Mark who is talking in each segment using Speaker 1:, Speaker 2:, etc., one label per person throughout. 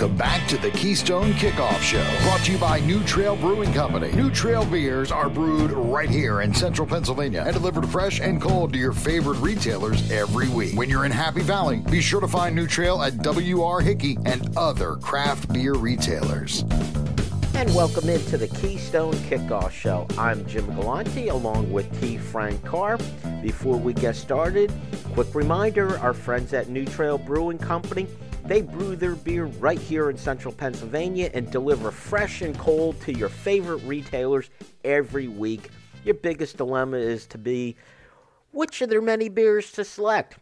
Speaker 1: Welcome back to the Keystone Kickoff Show, brought to you by New Trail Brewing Company. New Trail beers are brewed right here in central Pennsylvania and delivered fresh and cold to your favorite retailers every week. When you're in Happy Valley, be sure to find New Trail at WR Hickey and other craft beer retailers.
Speaker 2: And welcome into the Keystone Kickoff Show. I'm Jim Galante along with T. Frank Carr. Before we get started, quick reminder our friends at New Trail Brewing Company they brew their beer right here in central Pennsylvania and deliver fresh and cold to your favorite retailers every week. Your biggest dilemma is to be which of their many beers to select.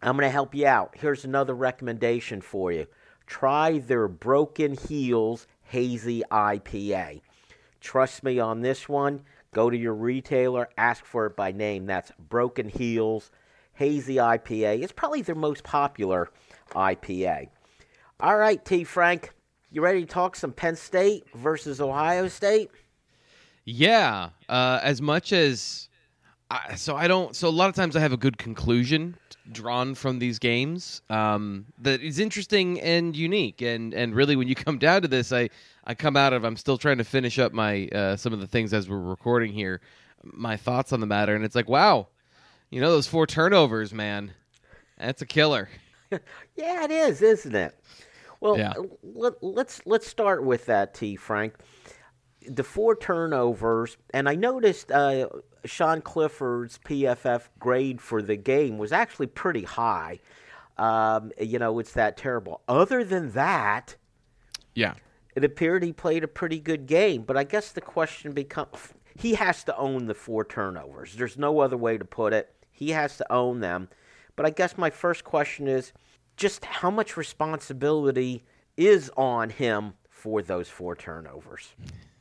Speaker 2: I'm going to help you out. Here's another recommendation for you try their Broken Heels Hazy IPA. Trust me on this one. Go to your retailer, ask for it by name. That's Broken Heels Hazy IPA. It's probably their most popular IPA. All right, T. Frank, you ready to talk some Penn State versus Ohio State?
Speaker 3: Yeah. Uh, as much as. I, so I don't. So a lot of times I have a good conclusion drawn from these games um, that is interesting and unique. And and really, when you come down to this, I I come out of. I'm still trying to finish up my uh, some of the things as we're recording here, my thoughts on the matter, and it's like, wow, you know those four turnovers, man, that's a killer.
Speaker 2: yeah, it is, isn't it? Well, yeah. let, let's let's start with that, T. Frank. The four turnovers, and I noticed uh, Sean Clifford's PFF grade for the game was actually pretty high. Um, you know, it's that terrible. Other than that,
Speaker 3: yeah,
Speaker 2: it appeared he played a pretty good game. But I guess the question becomes: he has to own the four turnovers. There's no other way to put it. He has to own them. But I guess my first question is just how much responsibility is on him for those four turnovers?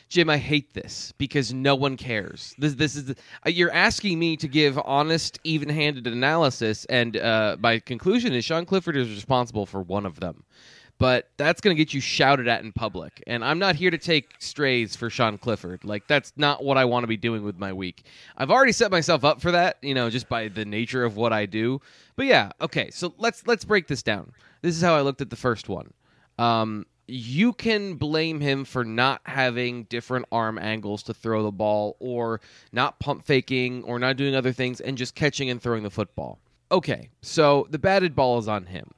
Speaker 3: Jim, I hate this because no one cares. This, this is the, uh, you're asking me to give honest, even-handed analysis, and uh, my conclusion is Sean Clifford is responsible for one of them but that's going to get you shouted at in public. And I'm not here to take strays for Sean Clifford. Like that's not what I want to be doing with my week. I've already set myself up for that, you know, just by the nature of what I do. But yeah, okay. So let's let's break this down. This is how I looked at the first one. Um, you can blame him for not having different arm angles to throw the ball or not pump faking or not doing other things and just catching and throwing the football. Okay, so the batted ball is on him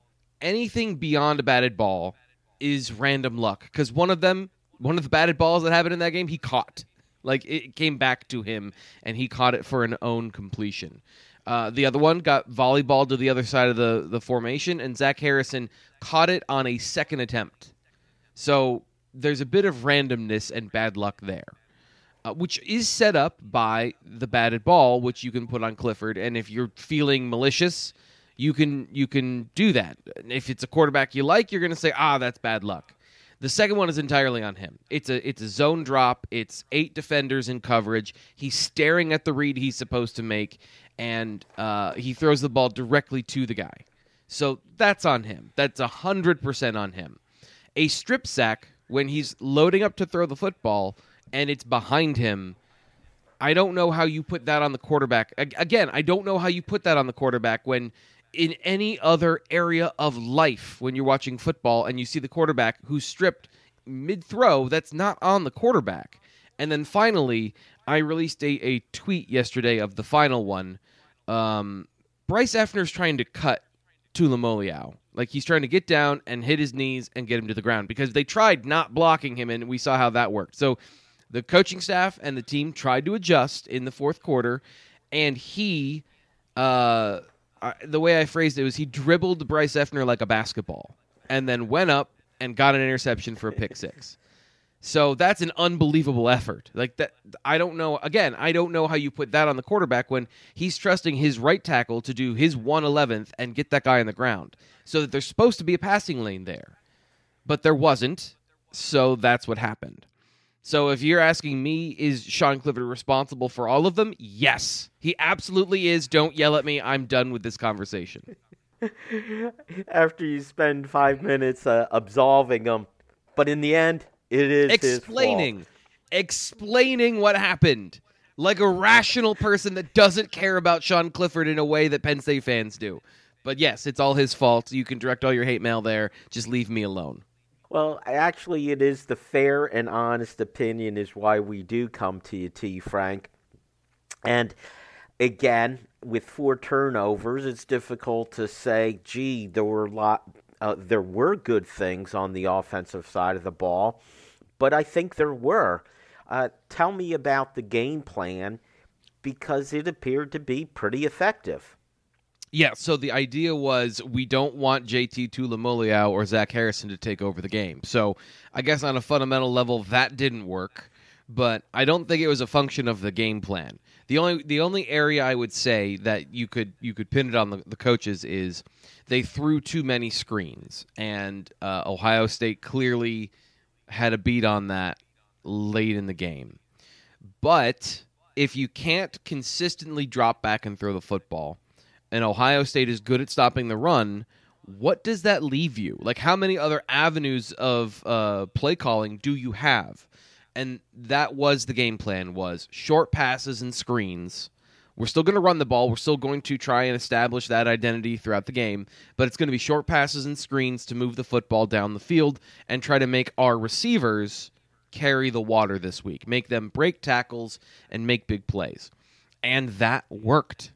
Speaker 3: anything beyond a batted ball is random luck because one of them, one of the batted balls that happened in that game, he caught. Like it came back to him and he caught it for an own completion. Uh, the other one got volleyball to the other side of the, the formation, and Zach Harrison caught it on a second attempt. So there's a bit of randomness and bad luck there, uh, which is set up by the batted ball, which you can put on Clifford. And if you're feeling malicious, you can you can do that. If it's a quarterback you like, you're going to say, "Ah, that's bad luck." The second one is entirely on him. It's a it's a zone drop. It's eight defenders in coverage. He's staring at the read he's supposed to make, and uh, he throws the ball directly to the guy. So that's on him. That's hundred percent on him. A strip sack when he's loading up to throw the football and it's behind him I don't know how you put that on the quarterback. Again, I don't know how you put that on the quarterback when in any other area of life when you're watching football and you see the quarterback who's stripped mid throw, that's not on the quarterback. And then finally, I released a, a tweet yesterday of the final one. Um, Bryce Effner's trying to cut Tuimoloau. Like he's trying to get down and hit his knees and get him to the ground because they tried not blocking him and we saw how that worked. So the coaching staff and the team tried to adjust in the fourth quarter and he uh the way I phrased it was he dribbled Bryce Effner like a basketball and then went up and got an interception for a pick six. So that's an unbelievable effort. Like that I don't know again, I don't know how you put that on the quarterback when he's trusting his right tackle to do his 111th and get that guy on the ground. So that there's supposed to be a passing lane there. But there wasn't. So that's what happened. So if you're asking me, is Sean Clifford responsible for all of them? Yes, he absolutely is. Don't yell at me. I'm done with this conversation.
Speaker 2: After you spend five minutes uh, absolving him, but in the end, it is
Speaker 3: explaining, explaining what happened, like a rational person that doesn't care about Sean Clifford in a way that Penn State fans do. But yes, it's all his fault. You can direct all your hate mail there. Just leave me alone.
Speaker 2: Well, actually, it is the fair and honest opinion is why we do come to you, T. Frank. And again, with four turnovers, it's difficult to say, gee, there were a lot, uh, there were good things on the offensive side of the ball, but I think there were. Uh, tell me about the game plan because it appeared to be pretty effective.
Speaker 3: Yeah, so the idea was we don't want JT Tuimoloau or Zach Harrison to take over the game. So I guess on a fundamental level that didn't work, but I don't think it was a function of the game plan. The only the only area I would say that you could you could pin it on the, the coaches is they threw too many screens, and uh, Ohio State clearly had a beat on that late in the game. But if you can't consistently drop back and throw the football, and Ohio State is good at stopping the run, what does that leave you? Like, how many other avenues of uh, play calling do you have? And that was the game plan: was short passes and screens. We're still going to run the ball. We're still going to try and establish that identity throughout the game, but it's going to be short passes and screens to move the football down the field and try to make our receivers carry the water this week, make them break tackles and make big plays. And that worked.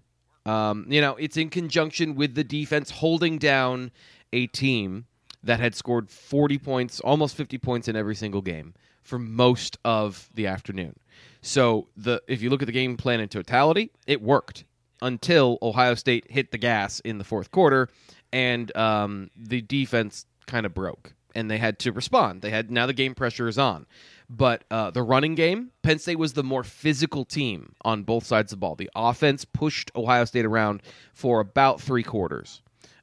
Speaker 3: Um, you know, it's in conjunction with the defense holding down a team that had scored 40 points, almost 50 points in every single game for most of the afternoon. So the if you look at the game plan in totality, it worked until Ohio State hit the gas in the fourth quarter, and um, the defense kind of broke, and they had to respond. They had now the game pressure is on, but uh, the running game, Penn State was the more physical team on both sides of the ball. The offense pushed Ohio State around for about three quarters.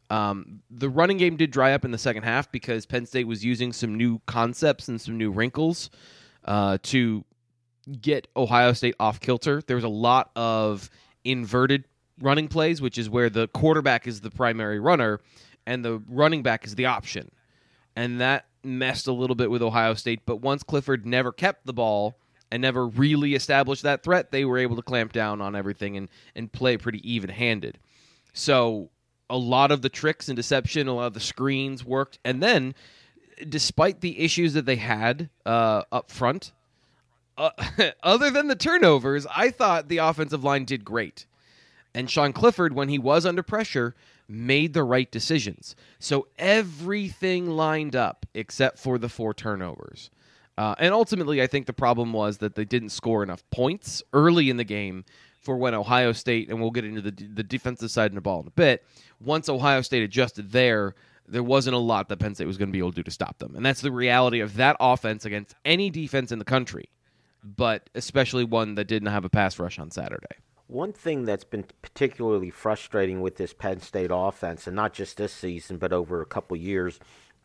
Speaker 3: Um, the running game did dry up in the second half because Penn State was using some new concepts and some new wrinkles uh, to get Ohio State off kilter. There was a lot of inverted running plays, which is where the quarterback is the primary runner and the running back is the option. And that messed a little bit with Ohio State. But once Clifford never kept the ball and never really established that threat, they were able to clamp down on everything and, and play pretty even handed. So a lot of the tricks and deception, a lot of the screens worked. And then, despite the issues that they had uh, up front, uh, other than the turnovers, I thought the offensive line did great. And Sean Clifford, when he was under pressure, made the right decisions. So everything lined up except for the four turnovers. Uh, and ultimately, I think the problem was that they didn't score enough points early in the game for when Ohio State, and we'll get into the, the defensive side of the ball in a bit. Once Ohio State adjusted there, there wasn't a lot that Penn State was going to be able to do to stop them. And that's the reality of that offense against any defense in the country, but especially one that didn't have a pass rush on Saturday.
Speaker 2: One thing that's been particularly frustrating with this Penn State offense, and not just this season, but over a couple years,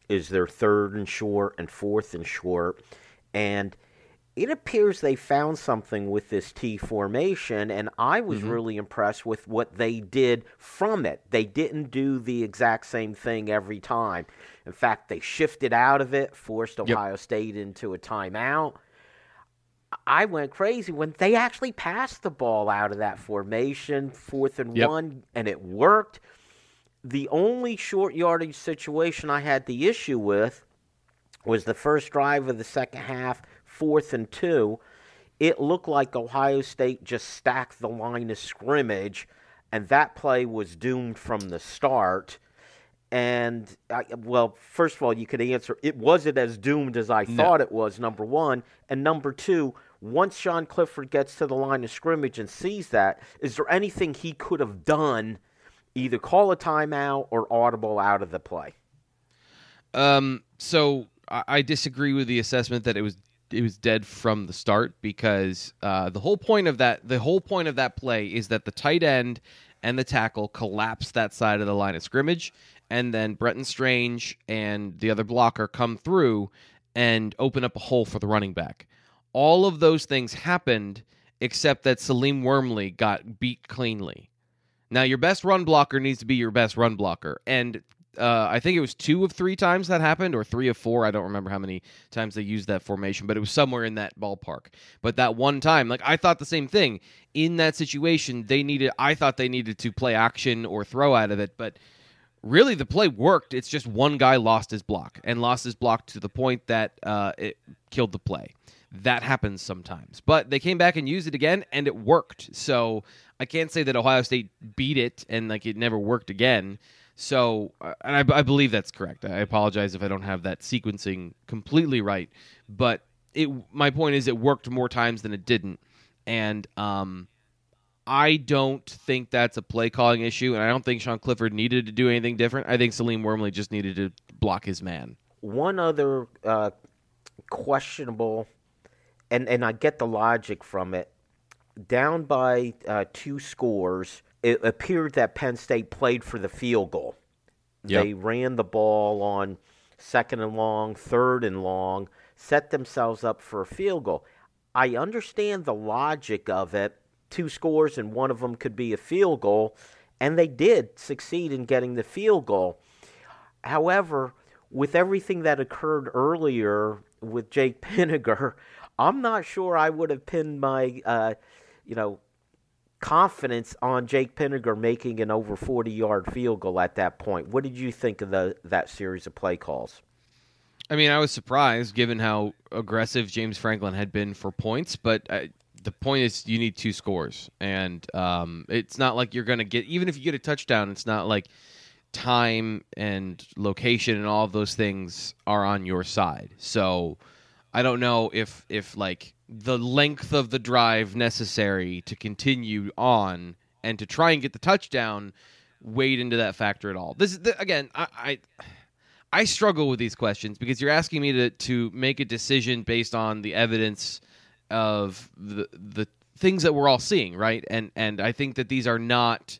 Speaker 2: is their third and short and fourth and short. And it appears they found something with this T formation, and I was mm-hmm. really impressed with what they did from it. They didn't do the exact same thing every time. In fact, they shifted out of it, forced Ohio yep. State into a timeout I went crazy when they actually passed the ball out of that formation, fourth and yep. one, and it worked. The only short yardage situation I had the issue with was the first drive of the second half, fourth and two. It looked like Ohio State just stacked the line of scrimmage, and that play was doomed from the start. And I, well, first of all, you could answer it wasn't as doomed as I no. thought it was. Number one, and number two, once Sean Clifford gets to the line of scrimmage and sees that, is there anything he could have done, either call a timeout or audible out of the play?
Speaker 3: Um. So I, I disagree with the assessment that it was it was dead from the start because uh, the whole point of that the whole point of that play is that the tight end and the tackle collapse that side of the line of scrimmage and then Brenton Strange and the other blocker come through and open up a hole for the running back. All of those things happened except that Salim Wormley got beat cleanly. Now, your best run blocker needs to be your best run blocker. And uh, I think it was two of three times that happened, or three of four. I don't remember how many times they used that formation, but it was somewhere in that ballpark. But that one time, like I thought the same thing. In that situation, they needed. I thought they needed to play action or throw out of it, but really the play worked. It's just one guy lost his block and lost his block to the point that uh, it killed the play. That happens sometimes, but they came back and used it again, and it worked. So I can't say that Ohio State beat it and like it never worked again. So, uh, and I, I believe that's correct. I apologize if I don't have that sequencing completely right, but it. My point is, it worked more times than it didn't, and um, I don't think that's a play calling issue, and I don't think Sean Clifford needed to do anything different. I think Salim Wormley just needed to block his man.
Speaker 2: One other uh, questionable, and and I get the logic from it. Down by uh, two scores, it appeared that Penn State played for the field goal.
Speaker 3: Yep.
Speaker 2: They ran the ball on second and long, third and long, set themselves up for a field goal. I understand the logic of it. Two scores and one of them could be a field goal, and they did succeed in getting the field goal. However, with everything that occurred earlier with Jake Pinegar, I'm not sure I would have pinned my, uh, you know, confidence on Jake Pinegar making an over 40 yard field goal at that point. What did you think of the, that series of play calls?
Speaker 3: I mean, I was surprised given how aggressive James Franklin had been for points, but uh, the point is you need two scores, and um, it's not like you're going to get even if you get a touchdown. It's not like time and location and all of those things are on your side. So I don't know if if like the length of the drive necessary to continue on and to try and get the touchdown weighed into that factor at all. This is the, again, I, I I struggle with these questions because you're asking me to to make a decision based on the evidence of the the things that we're all seeing, right? And and I think that these are not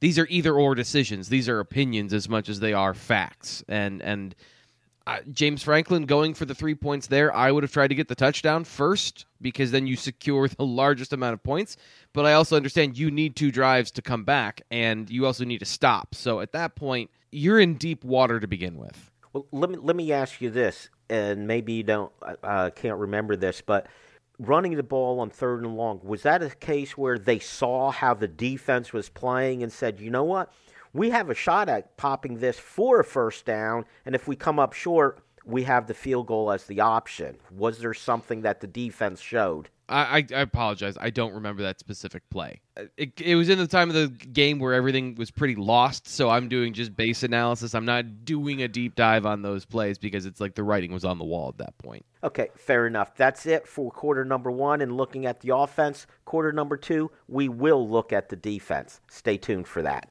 Speaker 3: these are either or decisions. These are opinions as much as they are facts. And and uh, James Franklin going for the three points there, I would have tried to get the touchdown first because then you secure the largest amount of points. But I also understand you need two drives to come back, and you also need to stop. So at that point, you're in deep water to begin with.
Speaker 2: Well, let me let me ask you this, and maybe you don't uh, can't remember this, but running the ball on third and long. Was that a case where they saw how the defense was playing and said, you know what, we have a shot at popping this for a first down, and if we come up short, we have the field goal as the option. Was there something that the defense showed?
Speaker 3: I, I, apologize. I don't remember that specific play. It, it was in the time of the game where everything was pretty lost, so I'm doing just base analysis. I'm not doing a deep dive on those plays because it's like the writing was on the wall at that point.
Speaker 2: Okay, fair enough. That's it for quarter number one and looking at the offense. Quarter number two, we will look at the defense. Stay tuned for that.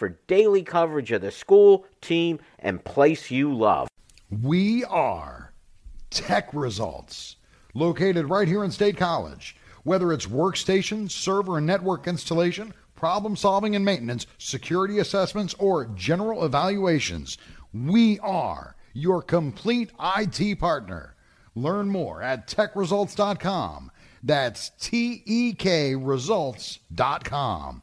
Speaker 2: for daily coverage of the school, team, and place you love.
Speaker 1: We are Tek Results, located right here in State College. Whether it's workstation, server, and network installation, problem solving and maintenance, security assessments, or general evaluations, we are your complete IT partner. Learn more at tekresults.com. That's T E K results.com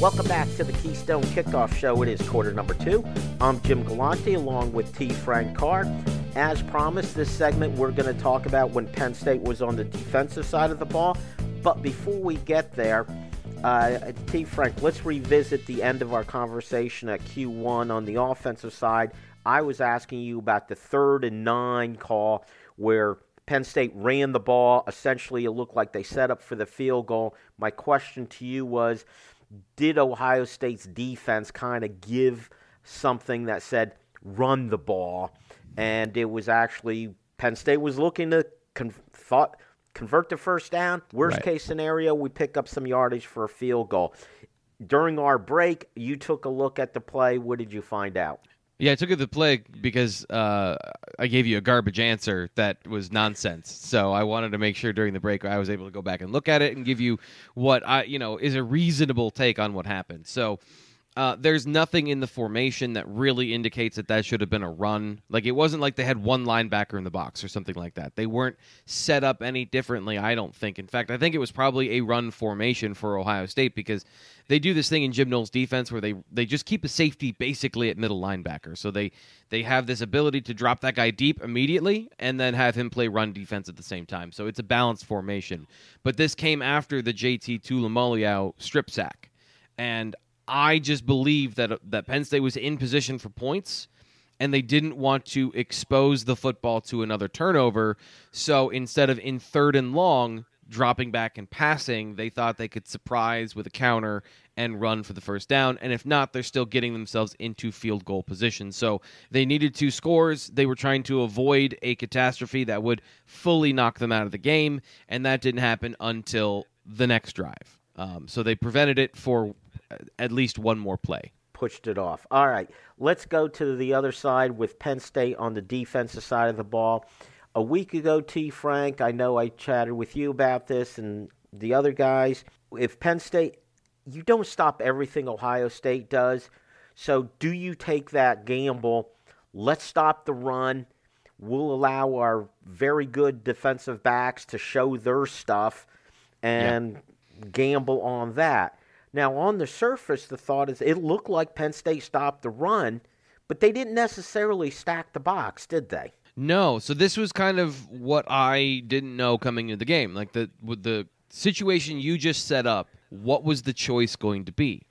Speaker 2: Welcome back to the Keystone Kickoff Show. It is quarter number two. I'm Jim Galante along with T. Frank Carr. As promised, this segment we're going to talk about when Penn State was on the defensive side of the ball. But before we get there, uh, T. Frank, let's revisit the end of our conversation at Q1 on the offensive side. I was asking you about the third and nine call where Penn State ran the ball. Essentially, it looked like they set up for the field goal. My question to you was Did Ohio State's defense kind of give something that said, run the ball? And it was actually Penn State was looking to con- thought convert the first down. Worst right. case scenario, we pick up some yardage for a field goal. During our break, you took a look at the play. What did you find out?
Speaker 3: Yeah, I took it the play because uh, I gave you a garbage answer that was nonsense. So I wanted to make sure during the break I was able to go back and look at it and give you what I, you know, is a reasonable take on what happened. So uh, there's nothing in the formation that really indicates that that should have been a run. Like it wasn't like they had one linebacker in the box or something like that. They weren't set up any differently, I don't think. In fact, I think it was probably a run formation for Ohio State because they do this thing in Jim Knowles' defense where they they just keep a safety basically at middle linebacker. So they they have this ability to drop that guy deep immediately and then have him play run defense at the same time. So it's a balanced formation. But this came after the JT Tuimoloau strip sack. And I just believe that that Penn State was in position for points and they didn't want to expose the football to another turnover. So instead of in third and long dropping back and passing, they thought they could surprise with a counter and run for the first down. And if not, they're still getting themselves into field goal position. So they needed two scores. They were trying to avoid a catastrophe that would fully knock them out of the game. And that didn't happen until the next drive. Um, so they prevented it for at least one more play.
Speaker 2: Pushed it off. All right, let's go to the other side with Penn State on the defensive side of the ball. A week ago, T. Frank, I know I chatted with you about this and the other guys. If Penn State, you don't stop everything Ohio State does. So do you take that gamble? Let's stop the run. We'll allow our very good defensive backs to show their stuff and gamble on that. Now, on the surface, the thought is it looked like Penn State stopped the run, but they didn't necessarily stack the box, did they?
Speaker 3: No. So this was kind of what I didn't know coming into the game. Like the with the situation you just set up, what was the choice going to be?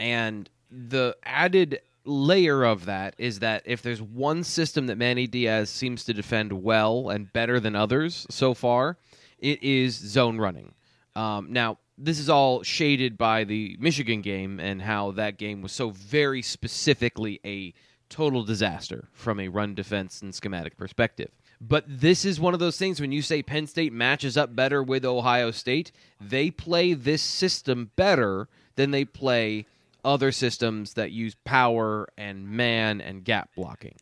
Speaker 3: And the added layer of that is that if there's one system that Manny Diaz seems to defend well and better than others so far, it is zone running. Um, now, this is all shaded by the Michigan game and how that game was so very specifically a total disaster from a run defense and schematic perspective. But this is one of those things when you say Penn State matches up better with Ohio State, they play this system better than they play other systems that use power and man and gap blocking.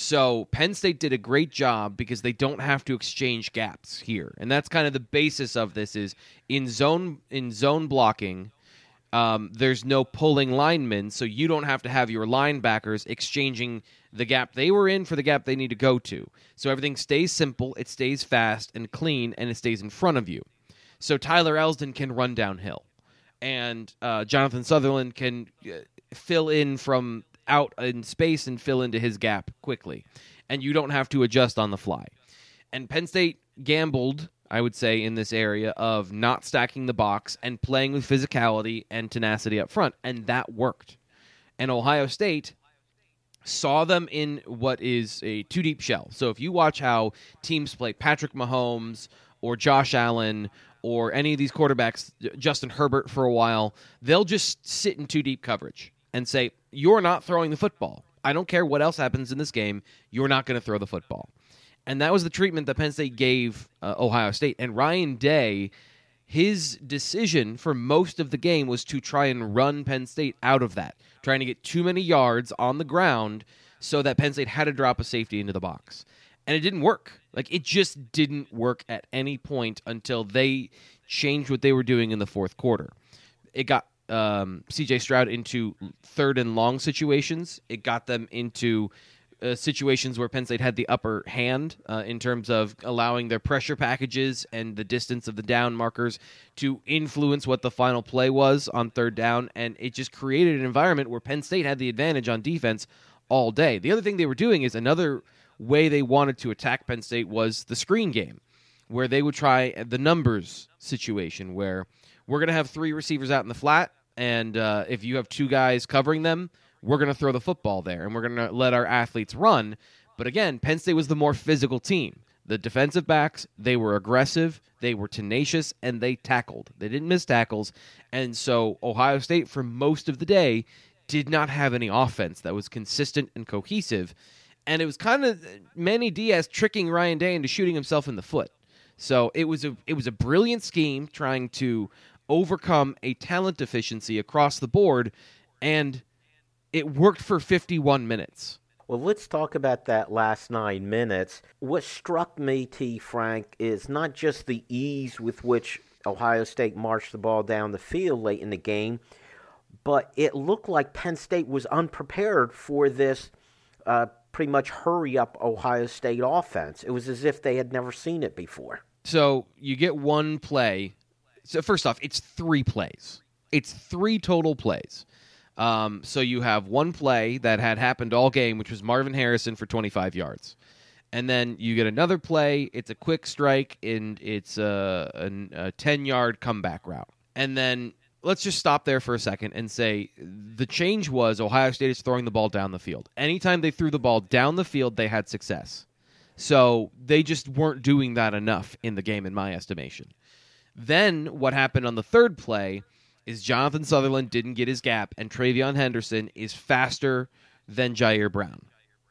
Speaker 3: So Penn State did a great job because they don't have to exchange gaps here, and that's kind of the basis of this. Is in zone in zone blocking, um, there's no pulling linemen, so you don't have to have your linebackers exchanging the gap they were in for the gap they need to go to. So everything stays simple, it stays fast and clean, and it stays in front of you. So Tyler Elsdon can run downhill, and uh, Jonathan Sutherland can uh, fill in from out in space and fill into his gap quickly. And you don't have to adjust on the fly. And Penn State gambled, I would say, in this area of not stacking the box and playing with physicality and tenacity up front. And that worked. And Ohio State saw them in what is a two deep shell. So if you watch how teams play Patrick Mahomes or Josh Allen or any of these quarterbacks, Justin Herbert for a while, they'll just sit in two deep coverage and say, You're not throwing the football. I don't care what else happens in this game. You're not going to throw the football. And that was the treatment that Penn State gave uh, Ohio State. And Ryan Day, his decision for most of the game was to try and run Penn State out of that, trying to get too many yards on the ground so that Penn State had to drop a safety into the box. And it didn't work. Like, it just didn't work at any point until they changed what they were doing in the fourth quarter. It got um, CJ Stroud into third and long situations. It got them into uh, situations where Penn State had the upper hand uh, in terms of allowing their pressure packages and the distance of the down markers to influence what the final play was on third down. And it just created an environment where Penn State had the advantage on defense all day. The other thing they were doing is another way they wanted to attack Penn State was the screen game, where they would try the numbers situation, where we're going to have three receivers out in the flat. And uh, if you have two guys covering them, we're going to throw the football there and we're going to let our athletes run. But again, Penn State was the more physical team. The defensive backs, they were aggressive, they were tenacious, and they tackled. They didn't miss tackles. And so Ohio State, for most of the day, did not have any offense that was consistent and cohesive. And it was kind of Manny Diaz tricking Ryan Day into shooting himself in the foot. So it was a it was a brilliant scheme trying to overcome a talent deficiency across the board, and it worked for 51 minutes.
Speaker 2: Well, let's talk about that last nine minutes. What struck me, T. Frank, is not just the ease with which Ohio State marched the ball down the field late in the game, but it looked like Penn State was unprepared for this uh, pretty much hurry up Ohio State offense. It was as if they had never seen it before.
Speaker 3: So you get one play. So, first off, it's three plays, it's three total plays. Um, so you have one play that had happened all game, which was Marvin Harrison for 25 yards. And then you get another play. It's a quick strike, and it's a, a, a 10 yard comeback route. And then let's just stop there for a second and say the change was Ohio State is throwing the ball down the field. Anytime they threw the ball down the field, they had success. So they just weren't doing that enough in the game, in my estimation. Then what happened on the third play is Jonathan Sutherland didn't get his gap, and TreVeyon Henderson is faster than Ji'Ayir Brown.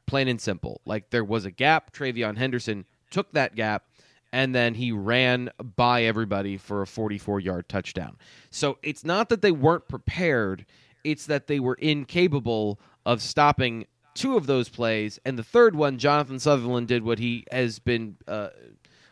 Speaker 3: Plain and simple. Like there was a gap. TreVeyon Henderson took that gap, and then he ran by everybody for a 44 yard touchdown. So it's not that they weren't prepared, it's that they were incapable of stopping two of those plays. And the third one, Jonathan Sutherland did what he has been. Uh,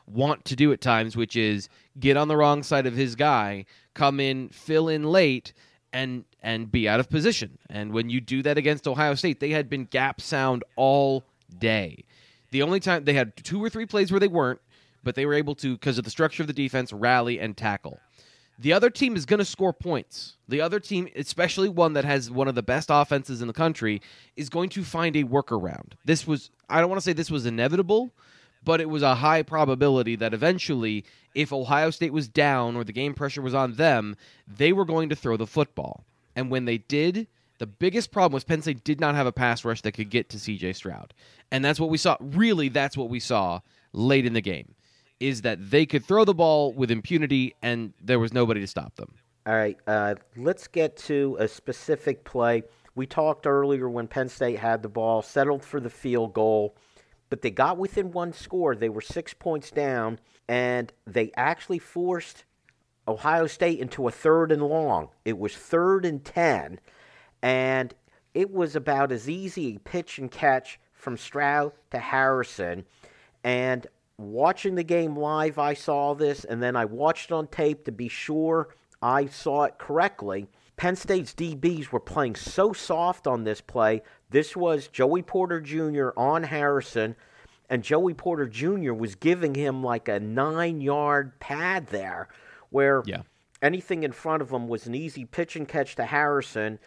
Speaker 3: want to do at times, which is get on the wrong side of his guy, come in, fill in late, and and be out of position. And when you do that against Ohio State, they had been gap sound all day. The only time they had two or three plays where they weren't, but they were able to, because of the structure of the defense, rally and tackle. The other team is going to score points. The other team, especially one that has one of the best offenses in the country, is going to find a workaround. This was, I don't want to say this was inevitable, but it was a high probability that eventually, if Ohio State was down or the game pressure was on them, they were going to throw the football. And when they did, the biggest problem was Penn State did not have a pass rush that could get to CJ Stroud. And that's what we saw. Really, that's what we saw late in the game is that they could throw the ball with impunity and there was nobody to stop them.
Speaker 2: All right, uh, let's get to a specific play. We talked earlier when Penn State had the ball, settled for the field goal but they got within one score. They were six points down, and they actually forced Ohio State into a third and long. It was third and 10, and it was about as easy a pitch and catch from Stroud to Harrison. And watching the game live, I saw this, and then I watched on tape to be sure I saw it correctly. Penn State's DBs were playing so soft on this play. This was Joey Porter Jr. on Harrison, and Joey Porter Jr. was giving him like a nine yard pad there, where
Speaker 3: yeah.
Speaker 2: anything in front of him was an easy pitch and catch to Harrison.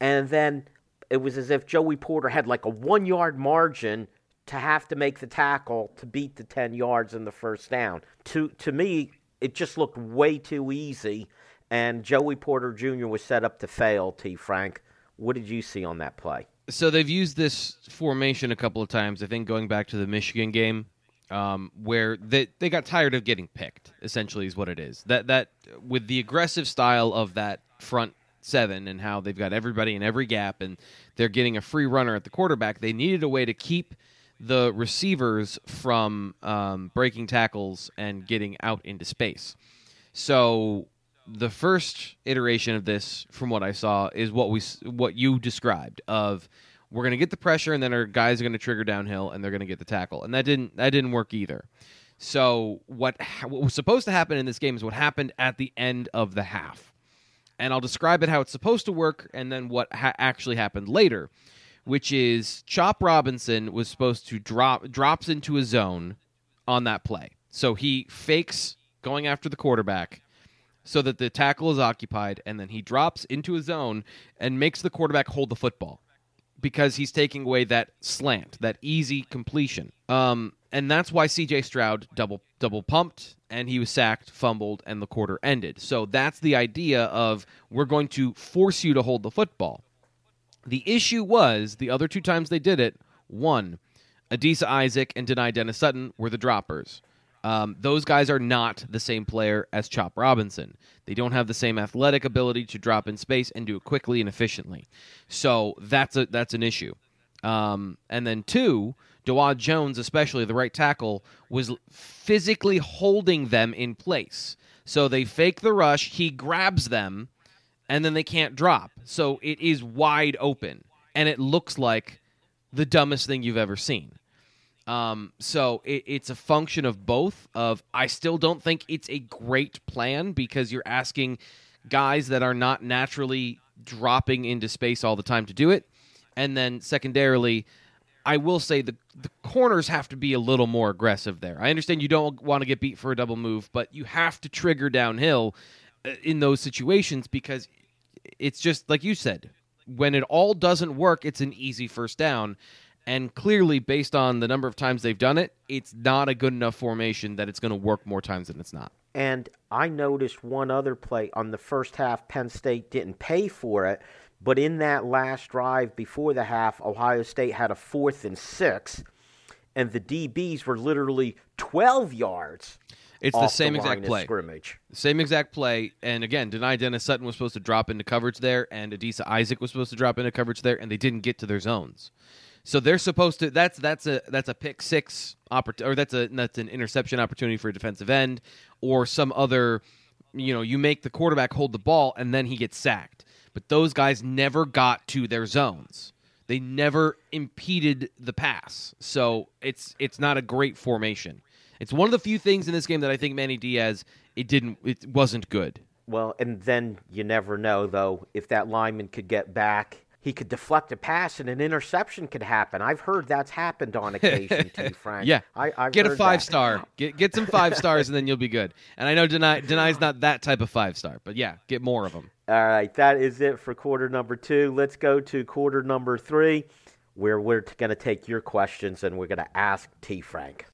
Speaker 2: And then it was as if Joey Porter had like a one yard margin to have to make the tackle to beat the 10 yards in the first down. To, to me, it just looked way too easy and Joey Porter Jr. was set up to fail. T. Frank, what did you see on that play?
Speaker 3: So they've used this formation a couple of times. I think going back to the Michigan game, um, where they they got tired of getting picked. Essentially, is what it is. That that with the aggressive style of that front seven and how they've got everybody in every gap and they're getting a free runner at the quarterback. They needed a way to keep the receivers from um, breaking tackles and getting out into space. So the first iteration of this, from what I saw, is what we what you described of we're going to get the pressure and then our guys are going to trigger downhill and they're going to get the tackle, and that didn't that didn't work either. So what what was supposed to happen in this game is what happened at the end of the half, and I'll describe it how it's supposed to work, and then what ha- actually happened later, which is Chop Robinson was supposed to drop drops into a zone on that play, so he fakes going after the quarterback so that the tackle is occupied, and then he drops into a zone and makes the quarterback hold the football because he's taking away that slant, that easy completion. Um, and that's why C.J. Stroud double double pumped and he was sacked, fumbled, and the quarter ended. So that's the idea of we're going to force you to hold the football. The issue was the other two times they did it. One, Adisa Isaac and Dani Dennis Sutton were the droppers. Um, those guys are not the same player as Chop Robinson. They don't have the same athletic ability to drop in space and do it quickly and efficiently. So that's a that's an issue. Um, and then two, Dawand Jones, especially the right tackle, was physically holding them in place. So they fake the rush, he grabs them, and then they can't drop. So it is wide open, and it looks like the dumbest thing you've ever seen. Um, so it, it's a function of both. Of I still don't think it's a great plan because you're asking guys that are not naturally dropping into space all the time to do it, and then secondarily, I will say the the corners have to be a little more aggressive there. I understand you don't want to get beat for a double move, but you have to trigger downhill uh, in those situations because it's just like you said. When it all doesn't work, it's an easy first down. And clearly, based on the number of times they've done it, it's not a good enough formation that it's going to work more times than it's not.
Speaker 2: And I noticed one other play on the first half, Penn State didn't pay for it. But in that last drive before the half, Ohio State had a fourth and six, and the DBs were literally 12 yards.
Speaker 3: It's the same
Speaker 2: the
Speaker 3: exact play.
Speaker 2: Scrimmage.
Speaker 3: Same exact play. And again, Dani Dennis Sutton was supposed to drop into coverage there, and Adisa Isaac was supposed to drop into coverage there, and they didn't get to their zones. So they're supposed to. That's that's a that's a pick six opportunity, or that's a that's an interception opportunity for a defensive end, or some other. You know, you make the quarterback hold the ball, and then he gets sacked. But those guys never got to their zones. They never impeded the pass. So it's it's not a great formation. It's one of the few things in this game that I think Manny Diaz it didn't it wasn't good.
Speaker 2: Well, and then you never know though if that lineman could get back he could deflect a pass and an interception could happen. I've heard that's happened on occasion too, Frank.
Speaker 3: yeah,
Speaker 2: I, I've
Speaker 3: get a five
Speaker 2: that.
Speaker 3: star. Get get some five stars, and then you'll be good. And I know Dani Dani's not that type of five star, but yeah, get more of them.
Speaker 2: All right, that is it for quarter number two. Let's go to quarter number three, where we're going to take your questions and we're going to ask T. Frank.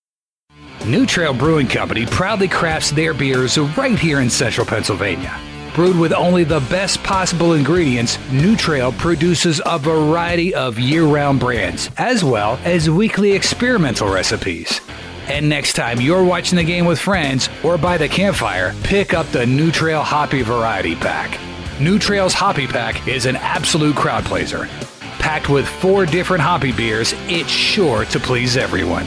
Speaker 4: New Trail Brewing Company proudly crafts their beers right here in central Pennsylvania. Brewed with only the best possible ingredients, New Trail produces a variety of year round brands, as well as weekly experimental recipes. And next time you're watching the game with friends or by the campfire, pick up the New Trail Hoppy Variety Pack. New Trail's Hoppy Pack is an absolute crowd pleaser. Packed with four different hoppy beers, it's sure to please everyone.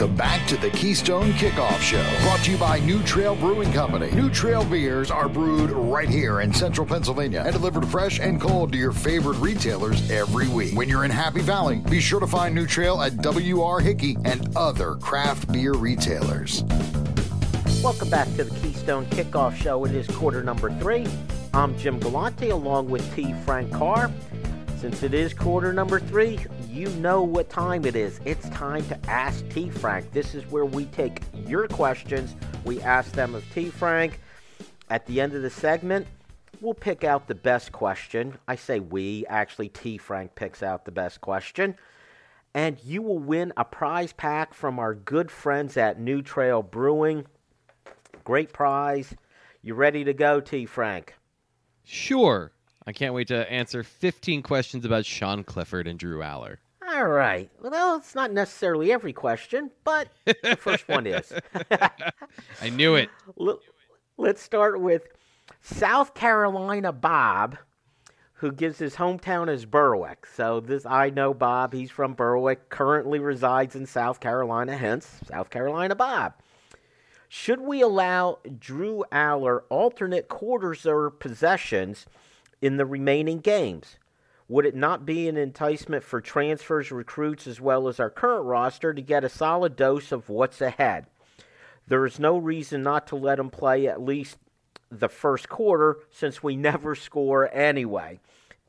Speaker 1: Welcome back to the Keystone Kickoff Show, brought to you by New Trail Brewing Company. New Trail beers are brewed right here in central Pennsylvania and delivered fresh and cold to your favorite retailers every week. When you're in Happy Valley, be sure to find New Trail at W.R. Hickey and other craft beer retailers.
Speaker 2: Welcome back to the Keystone Kickoff Show. It is quarter number three. I'm Jim Galante along with T. Frank Carr. Since it is quarter number three, you know what time it is. It's time to ask T. Frank. This is where we take your questions, we ask them of T. Frank. At the end of the segment, we'll pick out the best question. I say we, actually, T. Frank picks out the best question. And you will win a prize pack from our good friends at New Trail Brewing. Great prize. You ready to go, T. Frank?
Speaker 3: Sure. I can't wait to answer 15 questions about Sean Clifford and Drew Allar.
Speaker 2: All right. Well, it's not necessarily every question, but the first one is.
Speaker 3: I knew it.
Speaker 2: Let's start with South Carolina Bob, who gives his hometown as Berwick. So this I know Bob. He's from Berwick. Currently resides in South Carolina. Hence, South Carolina Bob. Should we allow Drew Allar alternate quarters or possessions in the remaining games? Would it not be an enticement for transfers, recruits, as well as our current roster to get a solid dose of what's ahead? There is no reason not to let him play at least the first quarter since we never score anyway.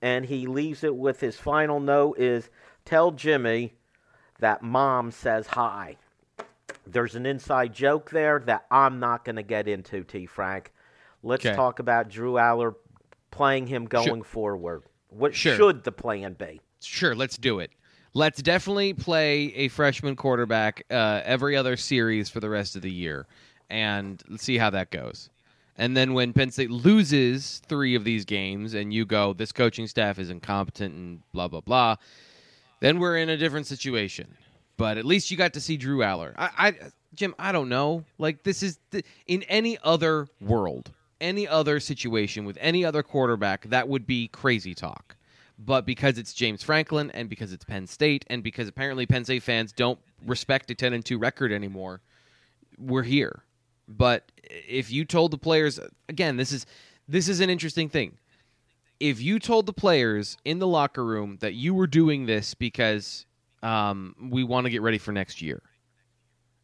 Speaker 2: And he leaves it with his final note is tell Jimmy that mom says hi. There's an inside joke there that I'm not going to get into, T. Frank. Let's
Speaker 3: Okay.
Speaker 2: talk about Drew Allar playing him going forward. What
Speaker 3: Sure.
Speaker 2: should the plan be?
Speaker 3: Sure, let's do it. Let's definitely play a freshman quarterback uh, every other series for the rest of the year, and let's see how that goes. And then when Penn State loses three of these games, and you go, "This coaching staff is incompetent," and blah blah blah, then we're in a different situation. But at least you got to see Drew Allar. I, I Jim, I don't know. Like this is th- in any other world, any other situation with any other quarterback, that would be crazy talk. But because it's James Franklin and because it's Penn State and because apparently Penn State fans don't respect a 10 and 2 record anymore, we're here. But if you told the players again, this is this is an interesting thing. If you told the players in the locker room that you were doing this because um, we want to get ready for next year,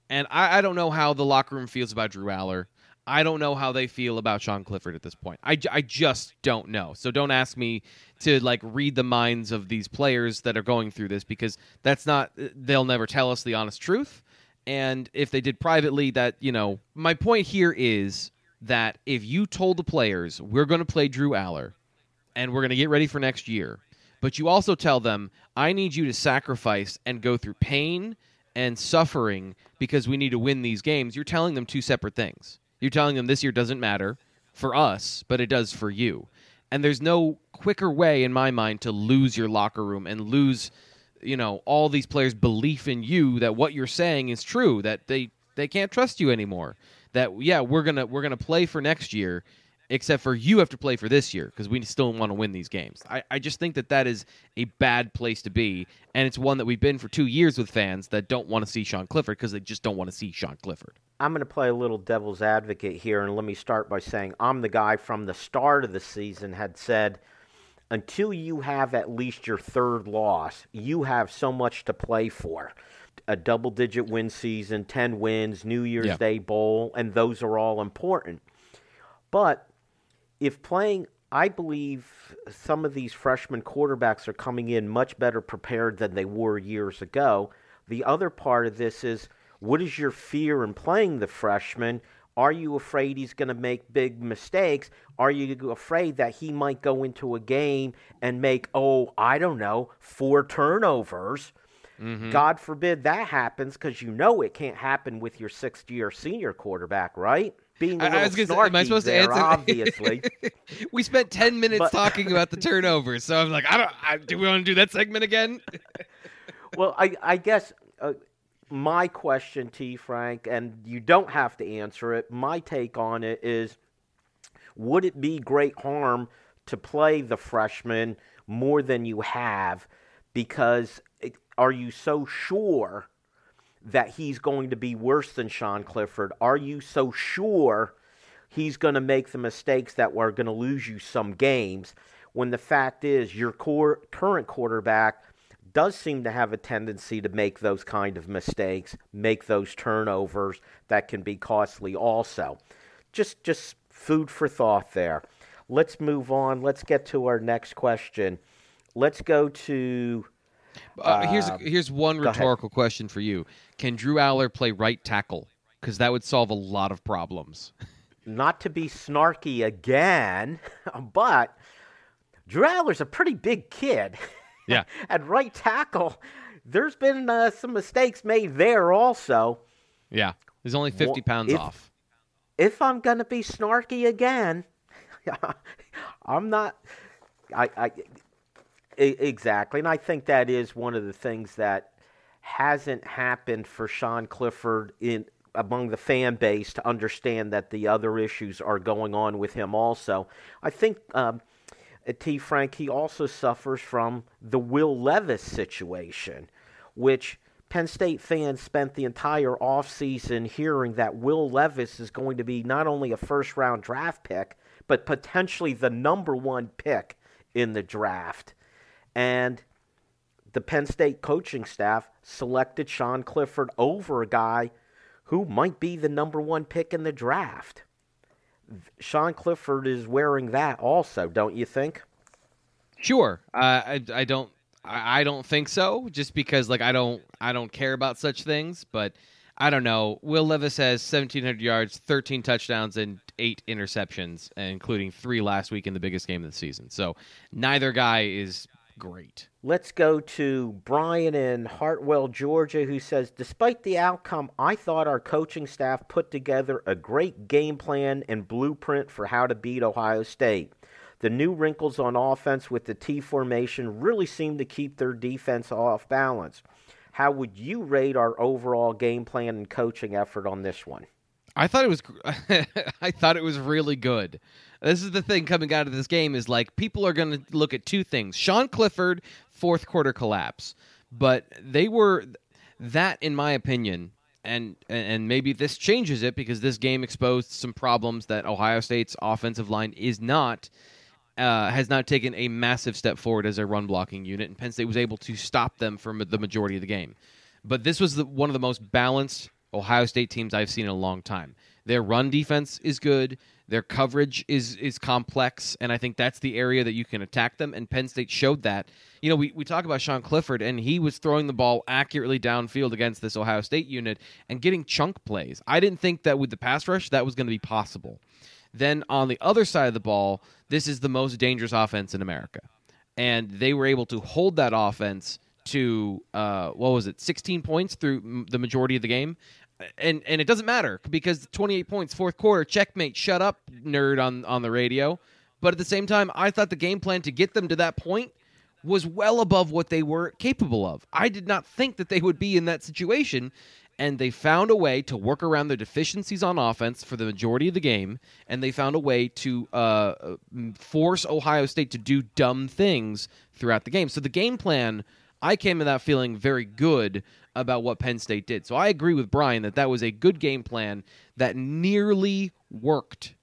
Speaker 3: and I, I don't know how the locker room feels about Drew Allar. I don't know how they feel about Sean Clifford at this point. I, I just don't know. So don't ask me to like read the minds of these players that are going through this because that's not they'll never tell us the honest truth. And if they did privately that, you know, my point here is that if you told the players we're going to play Drew Allar and we're going to get ready for next year, but you also tell them I need you to sacrifice and go through pain and suffering because we need to win these games, you're telling them two separate things. You're telling them this year doesn't matter for us, but it does for you. And there's no quicker way in my mind to lose your locker room and lose, you know, all these players' belief in you that what you're saying is true, that they they can't trust you anymore. That yeah, we're to we're to play for next year except for you have to play for this year because we still want to win these games. I, I just think that that is a bad place to be, and it's one that we've been for two years with fans that don't want to see Sean Clifford because they just don't want to see Sean Clifford.
Speaker 2: I'm going to play a little devil's advocate here, and let me start by saying I'm the guy from the start of the season had said, until you have at least your third loss, you have so much to play for. A double digit win season, 10 wins, New Year's
Speaker 3: Yeah.
Speaker 2: Day Bowl, and those are all important. But if playing, I believe some of these freshman quarterbacks are coming in much better prepared than they were years ago. The other part of this is what is your fear in playing the freshman? Are you afraid he's going to make big mistakes? Are you afraid that he might go into a game and make, oh, I don't know, four turnovers? God forbid that happens because you know it can't happen with your sixth year senior quarterback, right? Being a
Speaker 3: I
Speaker 2: little
Speaker 3: was gonna say, am I supposed to
Speaker 2: there,
Speaker 3: answer-
Speaker 2: obviously.
Speaker 3: we spent ten minutes
Speaker 2: But-
Speaker 3: talking about the turnovers, so I'm like, I don't. I, do we want to do that segment again?
Speaker 2: well, I, I guess uh, my question you, Frank, and you don't have to answer it. My take on it is would it be great harm to play the freshman more than you have? Because it, are you so sure that he's going to be worse than Sean Clifford? Are you so sure he's going to make the mistakes that are going to lose you some games? When the fact is, your core, current quarterback does seem to have a tendency to make those kind of mistakes, make those turnovers that can be costly also. Just just food for thought there. Let's move on. Let's get to our next question. Let's go to
Speaker 3: Uh, here's
Speaker 2: Um,
Speaker 3: here's one
Speaker 2: ahead.
Speaker 3: rhetorical question for you: Can Drew Allar play right tackle? Because that would solve a lot of problems.
Speaker 2: not to be snarky again, but Drew Allar's a pretty big kid.
Speaker 3: Yeah.
Speaker 2: At right tackle, there's been uh, some mistakes made there also.
Speaker 3: Yeah, he's only 50
Speaker 2: Wha-
Speaker 3: pounds
Speaker 2: if-
Speaker 3: off.
Speaker 2: If I'm going to be snarky again, I'm not. I, I exactly, and I think that is one of the things that hasn't happened for Sean Clifford in among the fan base to understand that the other issues are going on with him. Also, I think um, T. Frank he also suffers from the Will Levis situation, which. Penn State fans spent the entire offseason hearing that Will Levis is going to be not only a first round draft pick, but potentially the number one pick in the draft. And the Penn State coaching staff selected Sean Clifford over a guy who might be the number one pick in the draft. Sean Clifford is wearing that also, don't you think?
Speaker 3: Sure, uh, I I don't I I don't think so. Just because like I don't I don't care about such things, but. I don't know. Will Levis has 1,700 yards, 13 touchdowns, and eight interceptions, including three last week in the biggest game of the season. So neither guy is great.
Speaker 2: Let's go to Brian in Hartwell, Georgia, who says Despite the outcome, I thought our coaching staff put together a great game plan and blueprint for how to beat Ohio State. The new wrinkles on offense with the T formation really seem to keep their defense off balance. How would you rate our overall game plan and coaching effort on this one?
Speaker 3: I thought it was I thought it was really good. This is the thing coming out of this game is like people are going to look at two things. Sean Clifford fourth quarter collapse. But they were that in my opinion and and maybe this changes it because this game exposed some problems that Ohio State's offensive line is not uh, has not taken a massive step forward as a run blocking unit, and Penn State was able to stop them from the majority of the game. But this was the, one of the most balanced Ohio State teams I've seen in a long time. Their run defense is good. Their coverage is is complex, and I think that's the area that you can attack them. And Penn State showed that. You know, we, we talk about Sean Clifford, and he was throwing the ball accurately downfield against this Ohio State unit and getting chunk plays. I didn't think that with the pass rush that was going to be possible. Then on the other side of the ball, this is the most dangerous offense in America. And they were able to hold that offense to, uh, what was it, 16 points through m- the majority of the game. And and it doesn't matter because 28 points, fourth quarter, checkmate, shut up, nerd on, on the radio. But at the same time, I thought the game plan to get them to that point was well above what they were capable of. I did not think that they would be in that situation, and they found a way to work around their deficiencies on offense for the majority of the game, and they found a way to uh, force Ohio State to do dumb things throughout the game. So the game plan, I came in that feeling very good about what Penn State did. So I agree with Brian that that was a good game plan that nearly worked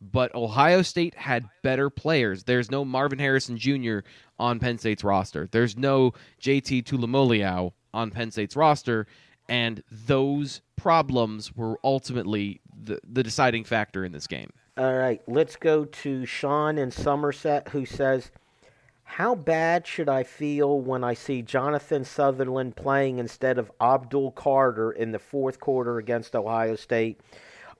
Speaker 3: but Ohio State had better players. There's no Marvin Harrison Jr. on Penn State's roster. There's no JT Tuimoloau on Penn State's roster, and those problems were ultimately the, the deciding factor in this game.
Speaker 2: All right, let's go to Sean in Somerset who says, How bad should I feel when I see Jonathan Sutherland playing instead of Abdul Carter in the fourth quarter against Ohio State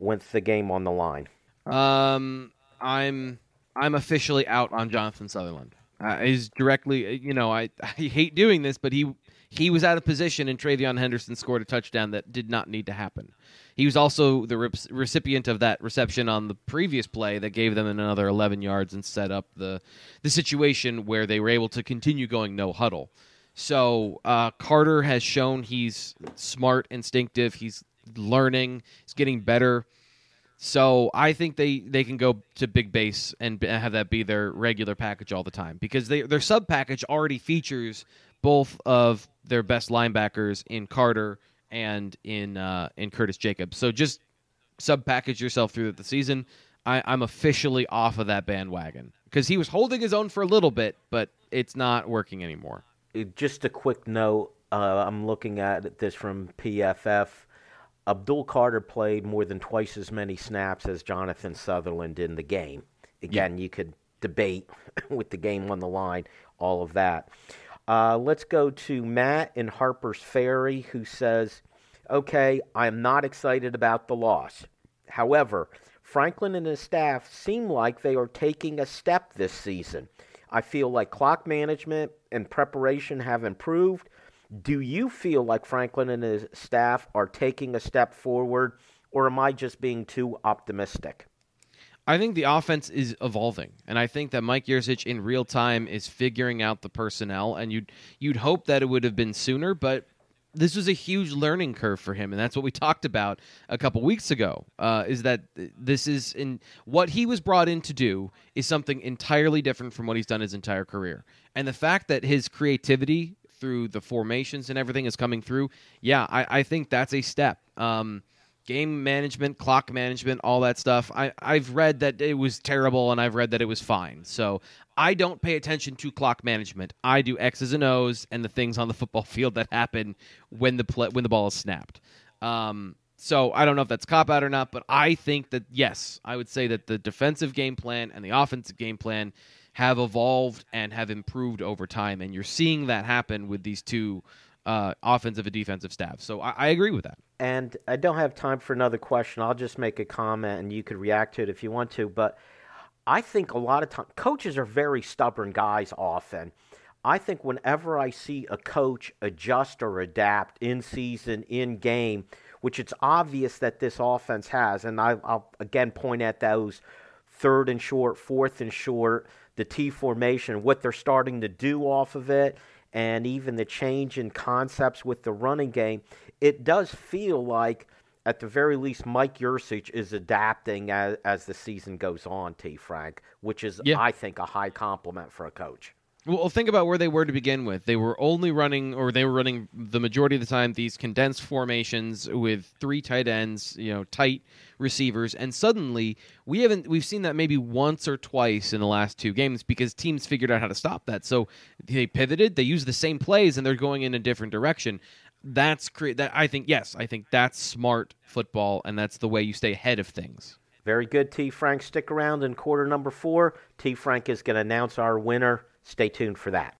Speaker 2: with the game on the line?
Speaker 3: Um, I'm I'm officially out on Jonathan Sutherland. Uh, he's directly, you know, I I hate doing this, but he he was out of position, and TreVeyon Henderson scored a touchdown that did not need to happen. He was also the rep- recipient of that reception on the previous play that gave them another 11 yards and set up the the situation where they were able to continue going no huddle. So uh, Carter has shown he's smart, instinctive. He's learning. He's getting better. So I think they, they can go to big base and have that be their regular package all the time because they, their sub package already features both of their best linebackers in Carter and in uh, in Curtis Jacobs. So just sub package yourself through the season. I, I'm officially off of that bandwagon because he was holding his own for a little bit, but it's not working anymore.
Speaker 2: Just a quick note. Uh, I'm looking at this from PFF. Abdul Carter played more than twice as many snaps as Jonathan Sutherland in the game. Again, you could debate with the game on the line, all of that. Uh, let's go to Matt in Harper's Ferry, who says, Okay, I am not excited about the loss. However, Franklin and his staff seem like they are taking a step this season. I feel like clock management and preparation have improved. Do you feel like Franklin and his staff are taking a step forward, or am I just being too optimistic?
Speaker 3: I think the offense is evolving, and I think that Mike Yurcich in real time is figuring out the personnel. And you'd you'd hope that it would have been sooner, but this was a huge learning curve for him, and that's what we talked about a couple weeks ago. Uh, is that this is in what he was brought in to do is something entirely different from what he's done his entire career, and the fact that his creativity through the formations and everything is coming through, yeah, I, I think that's a step. Um, game management, clock management, all that stuff. I, I've read that it was terrible and I've read that it was fine. So I don't pay attention to clock management. I do X's and O's and the things on the football field that happen when the play, when the ball is snapped. Um, so I don't know if that's cop out or not, but I think that yes, I would say that the defensive game plan and the offensive game plan have evolved and have improved over time, and you're seeing that happen with these two uh, offensive and defensive staff. So I, I agree with that.
Speaker 2: And I don't have time for another question. I'll just make a comment and you could react to it if you want to. But I think a lot of times coaches are very stubborn guys often. I think whenever I see a coach adjust or adapt in season, in game, which it's obvious that this offense has, and I, will again point at those third and short, fourth and short, the T formation, what they're starting to do off of it, and even the change in concepts with the running game, it does feel like, at the very least, Mike Yurcich is adapting as, as the season goes on, T. Frank, which is,
Speaker 3: Yeah.
Speaker 2: I think, a high compliment for a coach.
Speaker 3: Well, think about where they were to begin with. They were only running, or they were running the majority of the time, these condensed formations with three tight ends, you know, tight receivers, and suddenly we haven't. We've seen that maybe once or twice in the last two games because teams figured out how to stop that. So they pivoted. They used the same plays, and they're going in a different direction. That's cre- that. I think yes, I think that's smart football, and that's the way you stay ahead of things.
Speaker 2: Very good, T. Frank. Stick around in quarter number four. T. Frank is going to announce our winner. Stay tuned for that.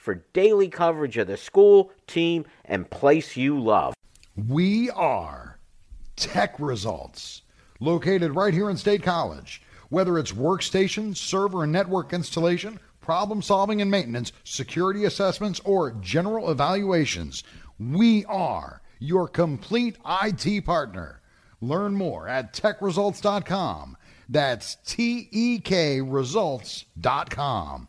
Speaker 2: for daily coverage of the school, team, and place you love.
Speaker 1: We are Tek Results, located right here in State College. Whether it's workstation, server, and network installation, problem solving and maintenance, security assessments, or general evaluations, we are your complete IT partner. Learn more at tekresults.com. That's T E K results.com.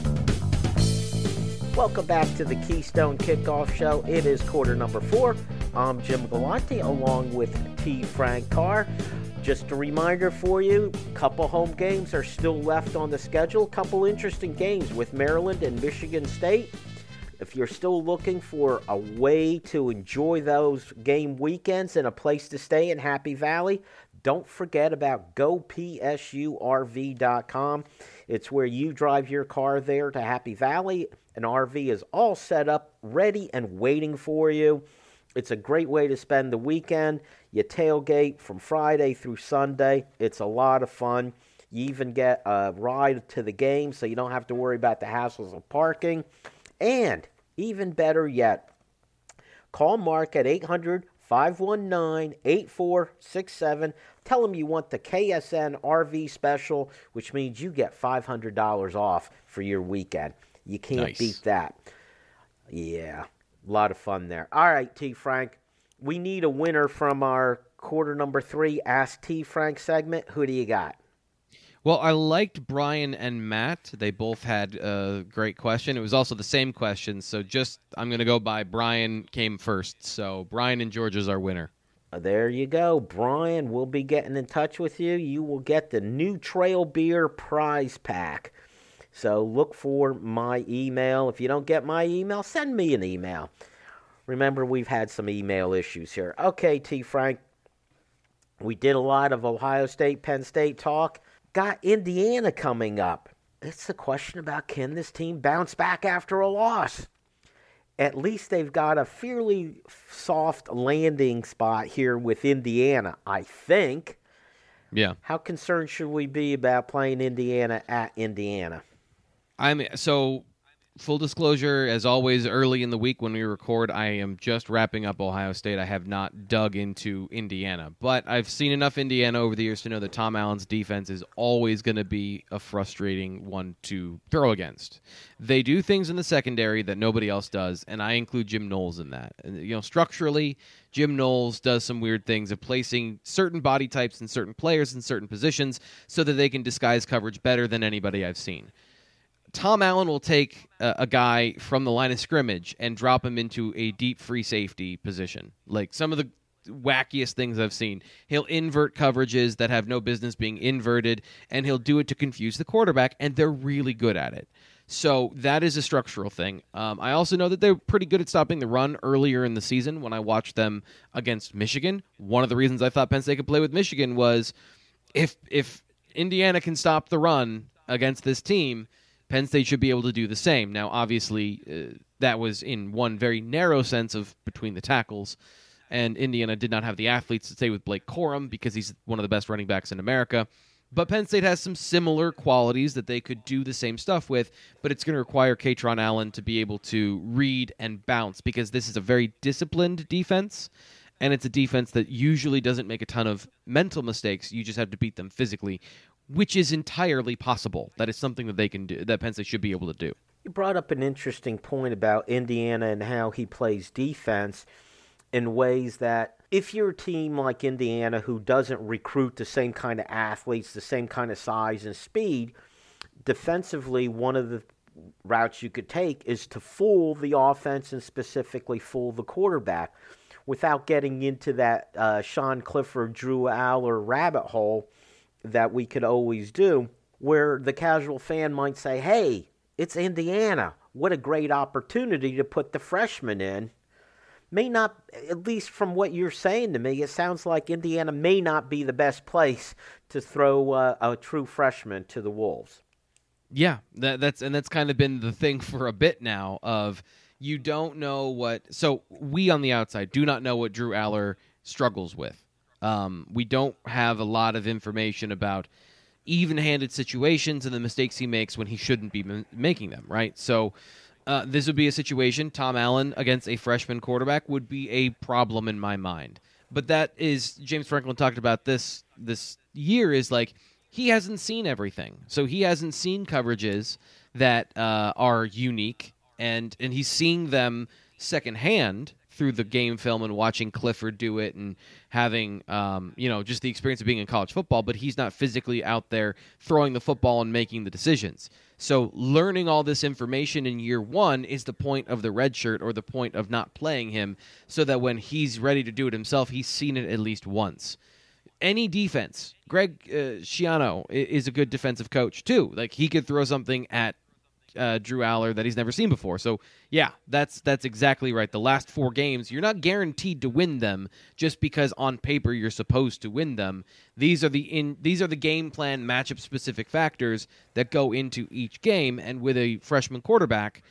Speaker 2: Welcome back to the Keystone Kickoff Show. It is quarter number four. I'm Jim Galante along with T. Frank Carr. Just a reminder for you, a couple home games are still left on the schedule. A couple interesting games with Maryland and Michigan State. If you're still looking for a way to enjoy those game weekends and a place to stay in Happy Valley, don't forget about gopsurv.com. It's where you drive your car there to Happy Valley. An RV is all set up, ready, and waiting for you. It's a great way to spend the weekend. You tailgate from Friday through Sunday. It's a lot of fun. You even get a ride to the game so you don't have to worry about the hassles of parking. And even better yet, call Mark at 800 519 8467. Tell them you want the KSN RV special, which means you get $500 off for your weekend. You can't
Speaker 3: Nice.
Speaker 2: beat that. Yeah, a lot of fun there. All right, T. Frank, we need a winner from our quarter number three Ask T. Frank segment. Who do you got?
Speaker 3: Well, I liked Brian and Matt. They both had a great question. It was also the same question, so just I'm going to go by Brian came first. So Brian and George is our winner.
Speaker 2: Uh, There you go. Brian, we'll be getting in touch with you. You will get the new Trail Beer prize pack. So look for my email. If you don't get my email, send me an email. Remember, we've had some email issues here. Okay, T. Frank, we did a lot of Ohio State, Penn State talk. Got Indiana coming up. It's a question about can this team bounce back after a loss? At least they've got a fairly soft landing spot here with Indiana, I think.
Speaker 3: Yeah.
Speaker 2: How concerned should we be about playing Indiana at Indiana?
Speaker 3: I mean, so full disclosure as always early in the week when we record I am just wrapping up Ohio State. I have not dug into Indiana, but I've seen enough Indiana over the years to know that Tom Allen's defense is always going to be a frustrating one to throw against. They do things in the secondary that nobody else does, and I include Jim Knowles in that. And you know, structurally, Jim Knowles does some weird things of placing certain body types and certain players in certain positions so that they can disguise coverage better than anybody I've seen. Tom Allen will take a, a guy from the line of scrimmage and drop him into a deep free safety position. Like some of the wackiest things I've seen. He'll invert coverages that have no business being inverted, and he'll do it to confuse the quarterback, and they're really good at it. So that is a structural thing. Um, I also know that they're pretty good at stopping the run earlier in the season when I watched them against Michigan. One of the reasons I thought Penn State could play with Michigan was if if Indiana can stop the run against this team, Penn State should be able to do the same. Now, obviously, uh, that was in one very narrow sense of between the tackles, and Indiana did not have the athletes to stay with Blake Corum because he's one of the best running backs in America. But Penn State has some similar qualities that they could do the same stuff with, but it's going to require Kaytron Allen to be able to read and bounce because this is a very disciplined defense, and it's a defense that usually doesn't make a ton of mental mistakes. You just have to beat them physically, which is entirely possible. That is something that they can do, that Penn State should be able to do.
Speaker 2: You brought up an interesting point about Indiana and how he plays defense in ways that if you're a team like Indiana who doesn't recruit the same kind of athletes, the same kind of size and speed, defensively, one of the routes you could take is to fool the offense and specifically fool the quarterback without getting into that uh, Sean Clifford, Drew Allar rabbit hole that we could always do, where the casual fan might say, hey, it's Indiana. What a great opportunity to put the freshman in. May not, at least from what you're saying to me, it sounds like Indiana may not be the best place to throw a true freshman to the Wolves.
Speaker 3: Yeah, that, that's and that's kind of been the thing for a bit now. Of you don't know what. So we on the outside do not know what Drew Allar struggles with. Um, we don't have a lot of information about even-handed situations and the mistakes he makes when he shouldn't be m- making them. Right. So uh, this would be a situation. Tom Allen against a freshman quarterback would be a problem in my mind. But that is James Franklin talked about this this year is like he hasn't seen everything. So he hasn't seen coverages that uh, are unique, and and he's seeing them secondhand through the game film and watching Clifford do it and having um, you know just the experience of being in college football. But he's not physically out there throwing the football and making the decisions. So learning all this information in year one is the point of the red shirt or the point of not playing him, so that when he's ready to do it himself, he's seen it at least once any defense. Greg uh, Schiano is a good defensive coach too. Like he could throw something at uh, Drew Allar that he's never seen before. So yeah, that's that's exactly right. The last four games, you're not guaranteed to win them just because on paper you're supposed to win them. These are the in these are the game plan matchup specific factors that go into each game. And with a freshman quarterback,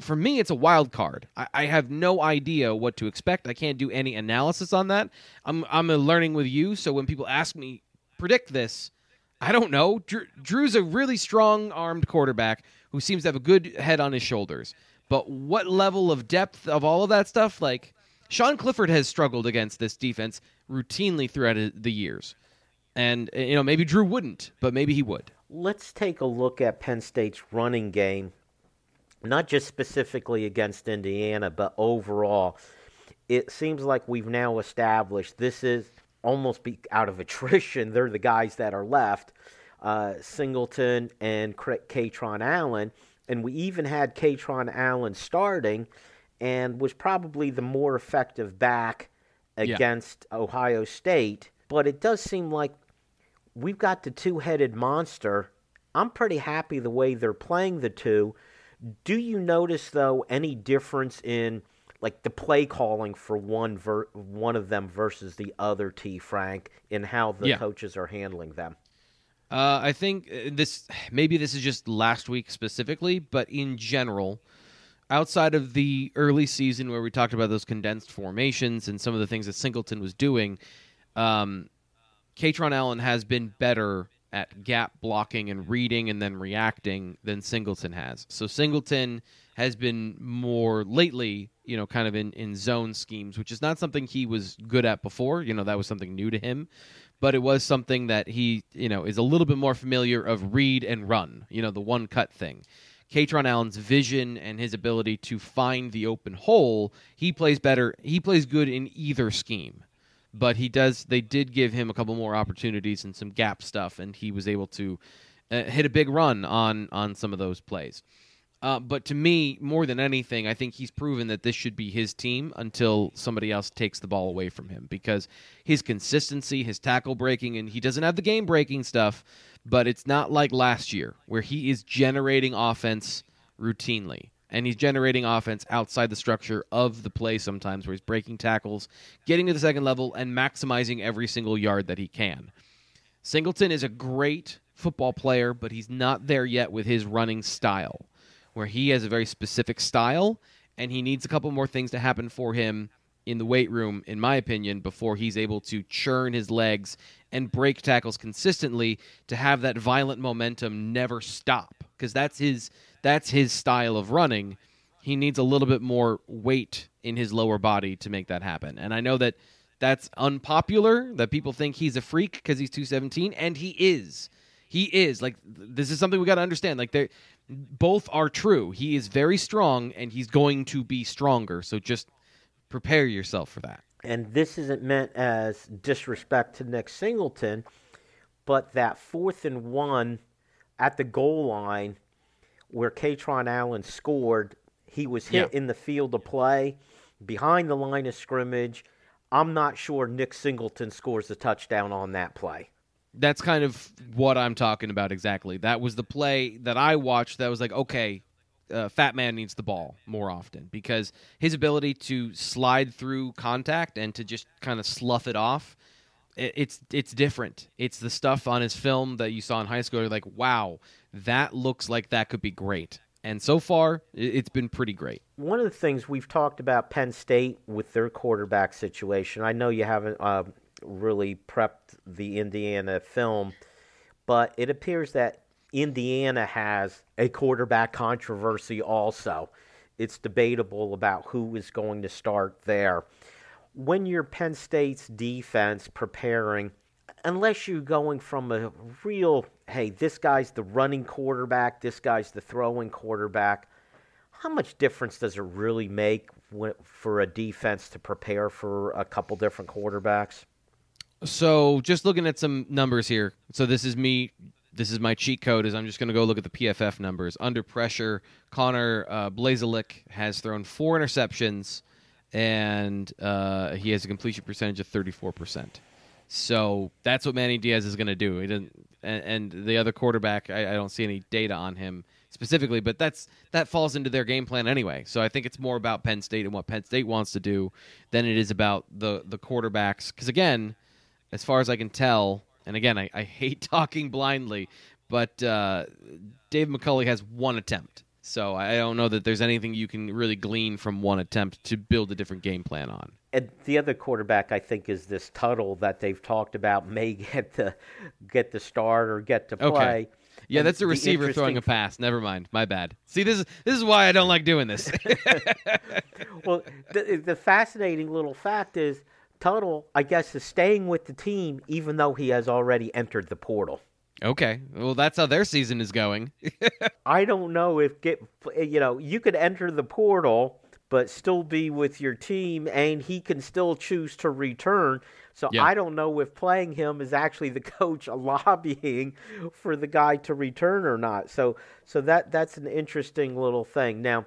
Speaker 3: for me, it's a wild card. I, I, have no idea what to expect. I can't do any analysis on that. I'm I'm learning with you, so when people ask me predict this, I don't know. Drew, Drew's a really strong armed quarterback who seems to have a good head on his shoulders. But what level of depth of all of that stuff? Like Sean Clifford has struggled against this defense routinely throughout the years, and eh, you know maybe Drew wouldn't, but maybe he would.
Speaker 2: Let's take a look at Penn State's running game not just specifically against Indiana, but overall. It seems like we've now established this is almost be out of attrition. They're the guys that are left, uh, Singleton and Kaytron Allen, and we even had Kaytron Allen starting, and was probably the more effective back against yeah. Ohio State. But it does seem like we've got the two-headed monster. I'm pretty happy the way they're playing the two do you notice though any difference in like the play calling for one ver- one of them versus the other T Frank in how the yeah. coaches are handling them?
Speaker 3: Uh, I think uh, this maybe this is just last week specifically, but in general, outside of the early season where we talked about those condensed formations and some of the things that Singleton was doing, um, Kaytron Allen has been better at gap blocking and reading and then reacting than Singleton has. So Singleton has been more lately, you know, kind of in, in zone schemes, which is not something he was good at before. You know, that was something new to him. But it was something that he, you know, is a little bit more familiar of read and run, you know, the one cut thing. Kaytron Allen's vision and his ability to find the open hole, he plays better. He plays good in either scheme but he does. They did give him a couple more opportunities and some gap stuff, and he was able to uh, hit a big run on on some of those plays. Uh, but to me, more than anything, I think he's proven that this should be his team until somebody else takes the ball away from him because his consistency, his tackle breaking, and he doesn't have the game breaking stuff, but it's not like last year where he is generating offense routinely and he's generating offense outside the structure of the play sometimes where he's breaking tackles, getting to the second level, and maximizing every single yard that he can. Singleton is a great football player, but he's not there yet with his running style, where he has a very specific style, and he needs a couple more things to happen for him in the weight room, in my opinion, before he's able to churn his legs and break tackles consistently to have that violent momentum never stop. Because that's his that's his style of running. He needs a little bit more weight in his lower body to make that happen. And I know that that's unpopular, that people think he's a freak because he's 217, and he is. He is. Like, this is something we got to understand. Like, they both are true. He is very strong, and he's going to be stronger. So just prepare yourself for that.
Speaker 2: And this isn't meant as disrespect to Nick Singleton, but that fourth and one at the goal line where Kaytron Allen scored, he was hit yeah. in the field of play behind the line of scrimmage. I'm not sure Nick Singleton scores a touchdown on that play.
Speaker 3: That's kind of what I'm talking about exactly. That was the play that I watched that was like, okay, uh, Fat Man needs the ball more often because his ability to slide through contact and to just kind of slough it off, it, it's it's different. It's the stuff on his film that you saw in high school. You're like, wow, that looks like that could be great. And so far, it's been pretty great.
Speaker 2: One of the things we've talked about Penn State with their quarterback situation, I know you haven't uh, really prepped the Indiana film, but it appears that Indiana has a quarterback controversy also. It's debatable about who is going to start there. When you're Penn State's defense preparing, unless you're going from a real, hey, this guy's the running quarterback, this guy's the throwing quarterback, how much difference does it really make for a defense to prepare for a couple different quarterbacks?
Speaker 3: So, just looking at some numbers here. So, this is me. This is my cheat code. Is I'm just going to go look at the PFF numbers. Under pressure, Connor uh, has thrown four interceptions, and uh, he has a completion percentage of 34 percent. So that's what Manny Diaz is going to do. He didn't, and, and, the other quarterback, I, I, don't see any data on him specifically, but that's that falls into their game plan anyway. So I think it's more about Penn State and what Penn State wants to do than it is about the the quarterbacks. Because again, as far as I can tell, and again, I, I hate talking blindly, but uh, Dave McCulley has one attempt. So I don't know that there's anything you can really glean from one attempt to build a different game plan on.
Speaker 2: And the other quarterback, I think, is this Tuttle that they've talked about may get the get the start or get to play. Okay.
Speaker 3: Yeah, and that's a receiver throwing a pass. Never mind. My bad. See, this is this is why I don't like doing this.
Speaker 2: well, the, the fascinating little fact is Tuttle, I guess, is staying with the team even though he has already entered the portal.
Speaker 3: Okay, well, that's how their season is going.
Speaker 2: I don't know if get you know you could enter the portal but still be with your team, and he can still choose to return. So yeah. I don't know if playing him is actually the coach lobbying for the guy to return or not. So so that that's an interesting little thing. Now,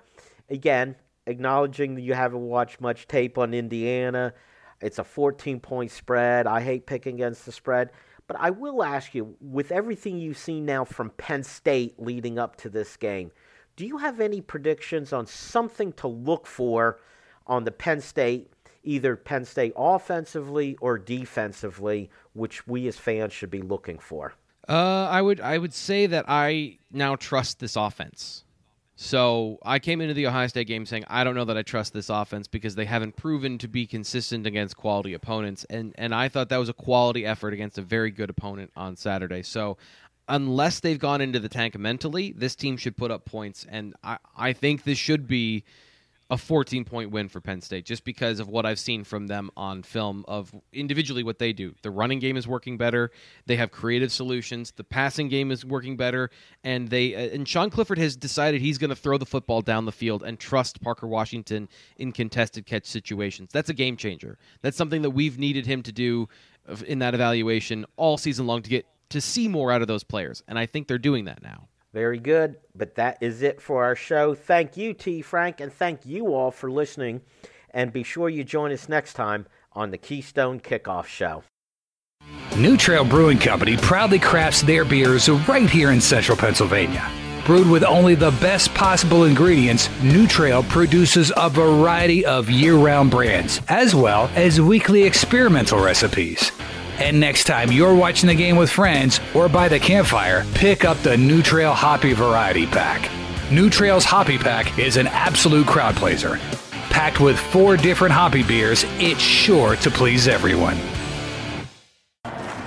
Speaker 2: again, acknowledging that you haven't watched much tape on Indiana, it's a 14 point spread. I hate picking against the spread. But I will ask you, with everything you've seen now from Penn State leading up to this game, do you have any predictions on something to look for on the Penn State, either Penn State offensively or defensively, which we as fans should be looking for?
Speaker 3: Uh, I would I would say that I now trust this offense. So I came into the Ohio State game saying I don't know that I trust this offense because they haven't proven to be consistent against quality opponents, and and I thought that was a quality effort against a very good opponent on Saturday. So unless they've gone into the tank mentally, this team should put up points, and I I think this should be a 14 point win for Penn State just because of what I've seen from them on film of individually what they do. The running game is working better. They have creative solutions. The passing game is working better and they uh, and Sean Clifford has decided he's going to throw the football down the field and trust Parker Washington in contested catch situations. That's a game changer. That's something that we've needed him to do in that evaluation all season long to get to see more out of those players and I think they're doing that now.
Speaker 2: Very good. But that is it for our show. Thank you, T. Frank, and thank you all for listening. And be sure you join us next time on the Keystone Kickoff Show.
Speaker 4: New Trail Brewing Company proudly crafts their beers right here in central Pennsylvania. Brewed with only the best possible ingredients, New Trail produces a variety of year round brands, as well as weekly experimental recipes. And next time you're watching the game with friends or by the campfire, pick up the New Trail Hoppy Variety Pack. New Trail's Hoppy Pack is an absolute crowd pleaser. Packed with four different hoppy beers, it's sure to please everyone.